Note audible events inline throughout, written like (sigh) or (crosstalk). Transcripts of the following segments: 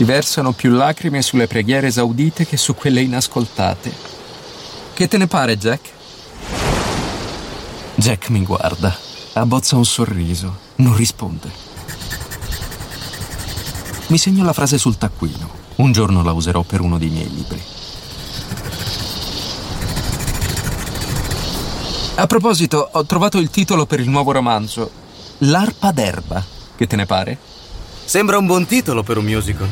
Si versano più lacrime sulle preghiere esaudite che su quelle inascoltate. Che te ne pare, Jack? Jack mi guarda, abbozza un sorriso, non risponde. Mi segno la frase sul taccuino. Un giorno la userò per uno dei miei libri. A proposito, ho trovato il titolo per il nuovo romanzo. L'arpa d'erba. Che te ne pare? Sembra un buon titolo per un musical.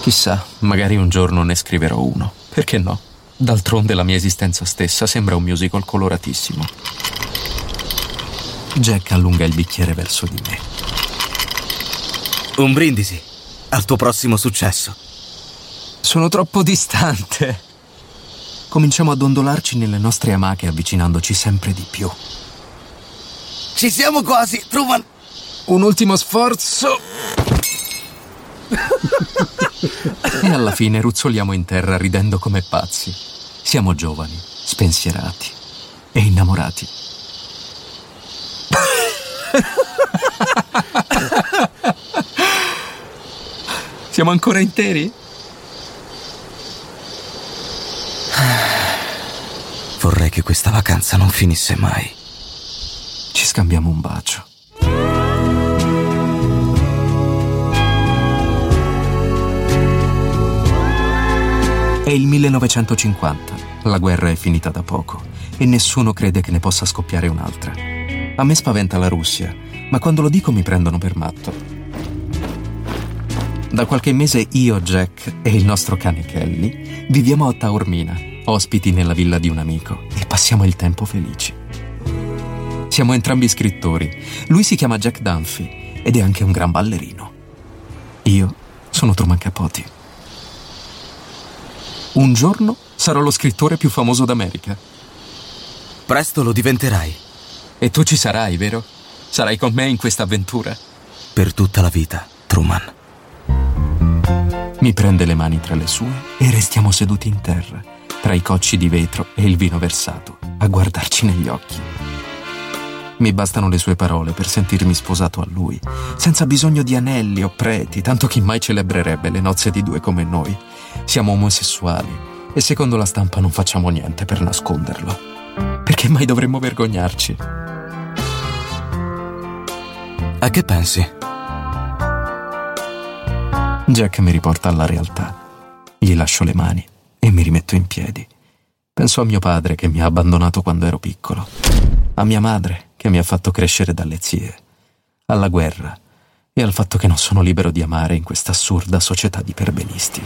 Chissà, magari un giorno ne scriverò uno. Perché no? D'altronde la mia esistenza stessa sembra un musical coloratissimo. Jack allunga il bicchiere verso di me. Un brindisi al tuo prossimo successo. Sono troppo distante. Cominciamo a dondolarci nelle nostre amache avvicinandoci sempre di più. Ci siamo quasi, Truman. Un ultimo sforzo. (laughs) e alla fine ruzzoliamo in terra ridendo come pazzi. Siamo giovani, spensierati e innamorati. (laughs) Siamo ancora interi? Vorrei che questa vacanza non finisse mai. Ci scambiamo un bacio. È il 1950. La guerra è finita da poco e nessuno crede che ne possa scoppiare un'altra. A me spaventa la Russia, ma quando lo dico mi prendono per matto. Da qualche mese io, Jack e il nostro cane Kelly viviamo a Taormina, ospiti nella villa di un amico e passiamo il tempo felici. Siamo entrambi scrittori. Lui si chiama Jack Dunphy ed è anche un gran ballerino. Io sono Truman Capote. Un giorno sarò lo scrittore più famoso d'America. Presto lo diventerai. E tu ci sarai, vero? Sarai con me in questa avventura? Per tutta la vita, Truman. Mi prende le mani tra le sue e restiamo seduti in terra, tra i cocci di vetro e il vino versato, a guardarci negli occhi. Mi bastano le sue parole per sentirmi sposato a lui, senza bisogno di anelli o preti, tanto chi mai celebrerebbe le nozze di due come noi. Siamo omosessuali e secondo la stampa non facciamo niente per nasconderlo. Perché mai dovremmo vergognarci? A che pensi? Jack mi riporta alla realtà. Gli lascio le mani e mi rimetto in piedi. Penso a mio padre che mi ha abbandonato quando ero piccolo, a mia madre che mi ha fatto crescere dalle zie, alla guerra e al fatto che non sono libero di amare in questa assurda società di perbenisti.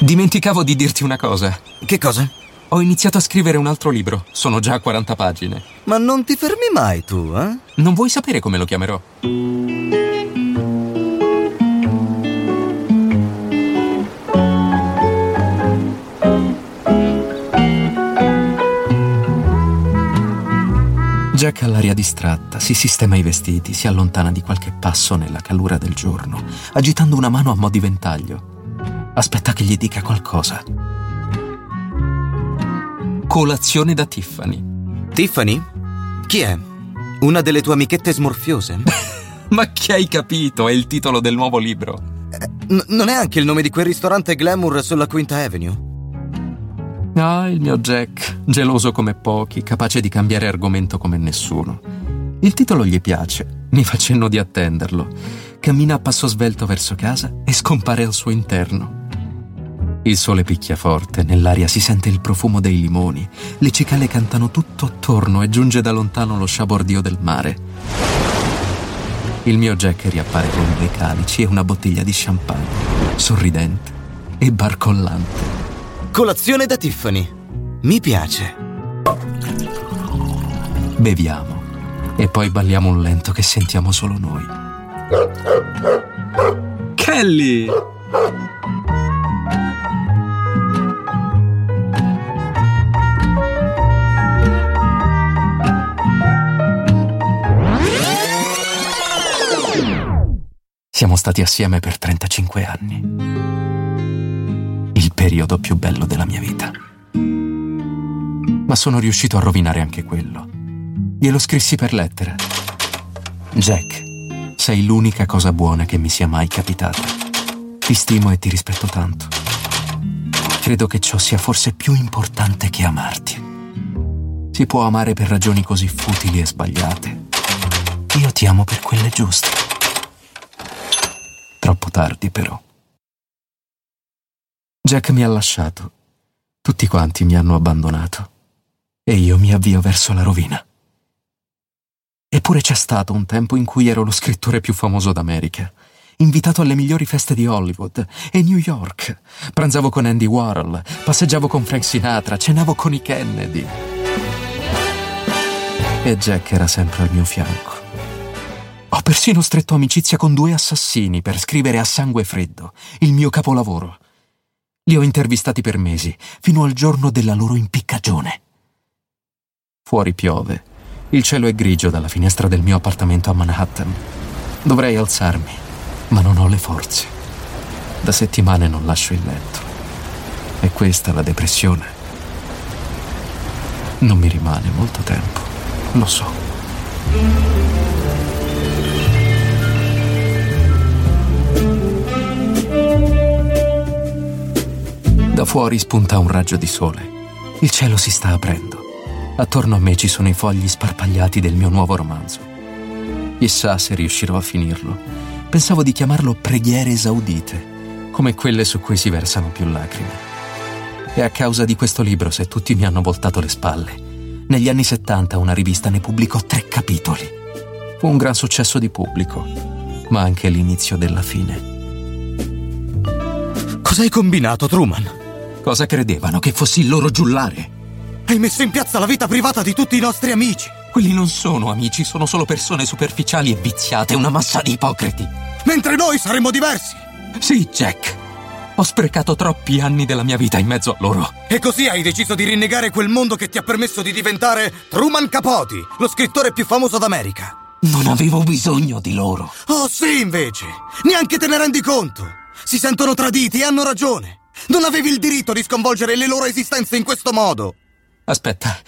Dimenticavo di dirti una cosa. Che cosa? Ho iniziato a scrivere un altro libro. Sono già a 40 pagine. Ma non ti fermi mai tu, eh? Non vuoi sapere come lo chiamerò? Jack ha l'aria distratta, si sistema i vestiti, si allontana di qualche passo nella calura del giorno, agitando una mano a mo' di ventaglio. Aspetta che gli dica qualcosa. Colazione da Tiffany. Tiffany? Chi è? Una delle tue amichette smorfiose? (laughs) Ma che hai capito? È il titolo del nuovo libro. N- non è anche il nome di quel ristorante glamour sulla Quinta Avenue? Ah, il mio Jack, geloso come pochi, capace di cambiare argomento come nessuno. Il titolo gli piace, Mi fa cenno di attenderlo. Cammina a passo svelto verso casa e scompare al suo interno. Il sole picchia forte, nell'aria si sente il profumo dei limoni, le cicale cantano tutto attorno e giunge da lontano lo sciabordio del mare. Il mio Jack riappare con due calici e una bottiglia di champagne, sorridente e barcollante. Colazione da Tiffany. Mi piace. Beviamo e poi balliamo un lento che sentiamo solo noi. Kelly! Siamo stati assieme per 35 anni. Il periodo più bello della mia vita. Ma sono riuscito a rovinare anche quello. Glielo scrissi per lettera. Jack, sei l'unica cosa buona che mi sia mai capitata. Ti stimo e ti rispetto tanto. Credo che ciò sia forse più importante che amarti. Si può amare per ragioni così futili e sbagliate. Io ti amo per quelle giuste. Tardi, però. Jack mi ha lasciato. Tutti quanti mi hanno abbandonato. E io mi avvio verso la rovina. Eppure c'è stato un tempo in cui ero lo scrittore più famoso d'America, invitato alle migliori feste di Hollywood e New York. Pranzavo con Andy Warhol, passeggiavo con Frank Sinatra, cenavo con i Kennedy. E Jack era sempre al mio fianco. Ho persino stretto amicizia con due assassini per scrivere a sangue freddo il mio capolavoro. Li ho intervistati per mesi, fino al giorno della loro impiccagione. Fuori piove. Il cielo è grigio dalla finestra del mio appartamento a Manhattan. Dovrei alzarmi, ma non ho le forze. Da settimane non lascio il letto. È questa la depressione. Non mi rimane molto tempo, lo so. Da fuori spunta un raggio di sole. Il cielo si sta aprendo. Attorno a me ci sono i fogli sparpagliati del mio nuovo romanzo. Chissà se riuscirò a finirlo. Pensavo di chiamarlo Preghiere esaudite, come quelle su cui si versano più lacrime. È a causa di questo libro se tutti mi hanno voltato le spalle. Negli anni 70 una rivista ne pubblicò tre capitoli. Fu un gran successo di pubblico, ma anche l'inizio della fine. Cosa hai combinato, Truman? Cosa credevano che fossi il loro giullare? Hai messo in piazza la vita privata di tutti i nostri amici. Quelli non sono amici, sono solo persone superficiali e viziate, una massa di ipocriti. Mentre noi saremmo diversi. Sì, Jack. Ho sprecato troppi anni della mia vita in mezzo a loro. E così hai deciso di rinnegare quel mondo che ti ha permesso di diventare Truman Capote, lo scrittore più famoso d'America. Non avevo bisogno di loro. Oh sì, invece. Neanche te ne rendi conto. Si sentono traditi e hanno ragione. Non avevi il diritto di sconvolgere le loro esistenze in questo modo. Aspetta,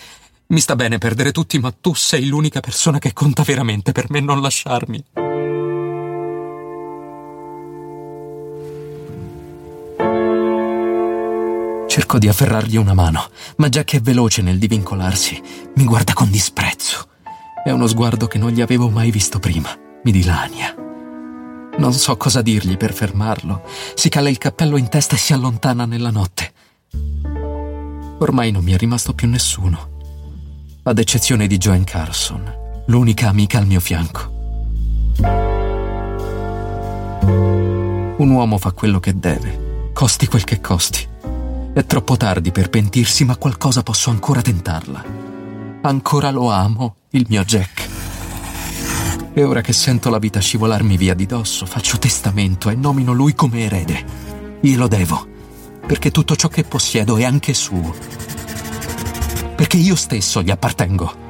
mi sta bene perdere tutti, ma tu sei l'unica persona che conta veramente per me non lasciarmi. Cerco di afferrargli una mano, ma Jack è veloce nel divincolarsi. Mi guarda con disprezzo. È uno sguardo che non gli avevo mai visto prima. Mi dilania. Non so cosa dirgli per fermarlo. Si cala il cappello in testa e si allontana nella notte. Ormai non mi è rimasto più nessuno, ad eccezione di Joan Carson, l'unica amica al mio fianco. Un uomo fa quello che deve, costi quel che costi. È troppo tardi per pentirsi, ma qualcosa posso ancora tentarla. Ancora lo amo, il mio Jack. E ora che sento la vita scivolarmi via di dosso, faccio testamento e nomino lui come erede. Glielo devo, perché tutto ciò che possiedo è anche suo. Perché io stesso gli appartengo.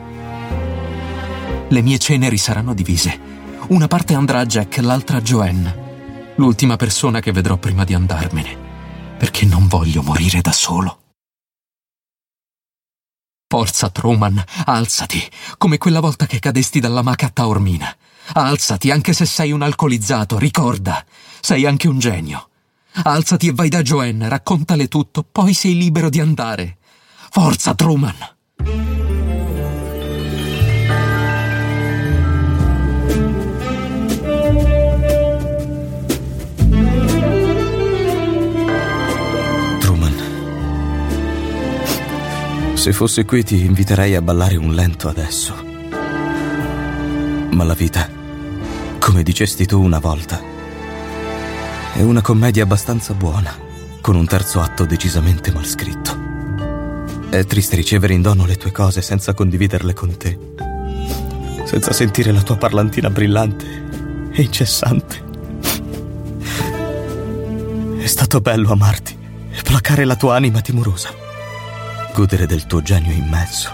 Le mie ceneri saranno divise. Una parte andrà a Jack, l'altra a Joanne. L'ultima persona che vedrò prima di andarmene. Perché non voglio morire da solo. Forza, Truman, alzati, come quella volta che cadesti dalla maca a Taormina. Alzati, anche se sei un alcolizzato, ricorda, sei anche un genio. Alzati e vai da Joanne, raccontale tutto, poi sei libero di andare. Forza, Truman! Se fossi qui ti inviterei a ballare un lento adesso. Ma la vita, come dicesti tu una volta, è una commedia abbastanza buona, con un terzo atto decisamente mal scritto. È triste ricevere in dono le tue cose senza condividerle con te, senza sentire la tua parlantina brillante e incessante. È stato bello amarti e placare la tua anima timorosa, godere del tuo genio immenso.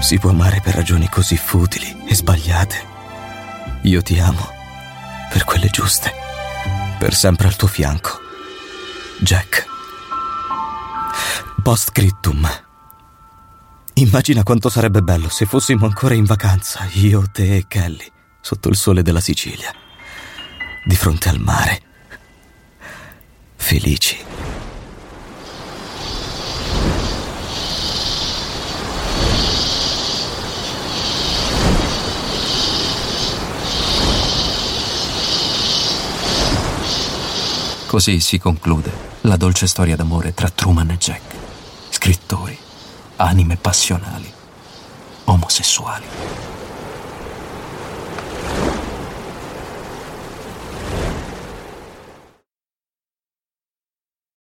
Si può amare per ragioni così futili e sbagliate. Io ti amo per quelle giuste, per sempre al tuo fianco. Jack. Post scriptum. Immagina quanto sarebbe bello se fossimo ancora in vacanza, io, te e Kelly, sotto il sole della Sicilia, di fronte al mare. Felici. Così si conclude la dolce storia d'amore tra Truman e Jack, scrittori, anime passionali, omosessuali.